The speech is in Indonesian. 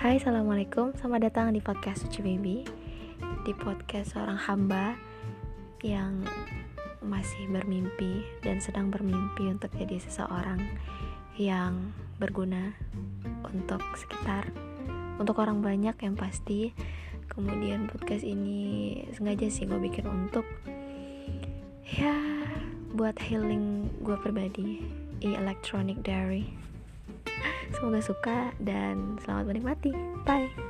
Hai, Assalamualaikum. Selamat datang di podcast Suci Baby Di podcast seorang hamba Yang masih bermimpi Dan sedang bermimpi untuk jadi seseorang Yang berguna Untuk sekitar Untuk orang banyak yang pasti. Kemudian podcast ini Sengaja sih gue bikin untuk Ya Buat healing gue pribadi E Electronic Diary Semoga suka dan selamat menikmati. Bye.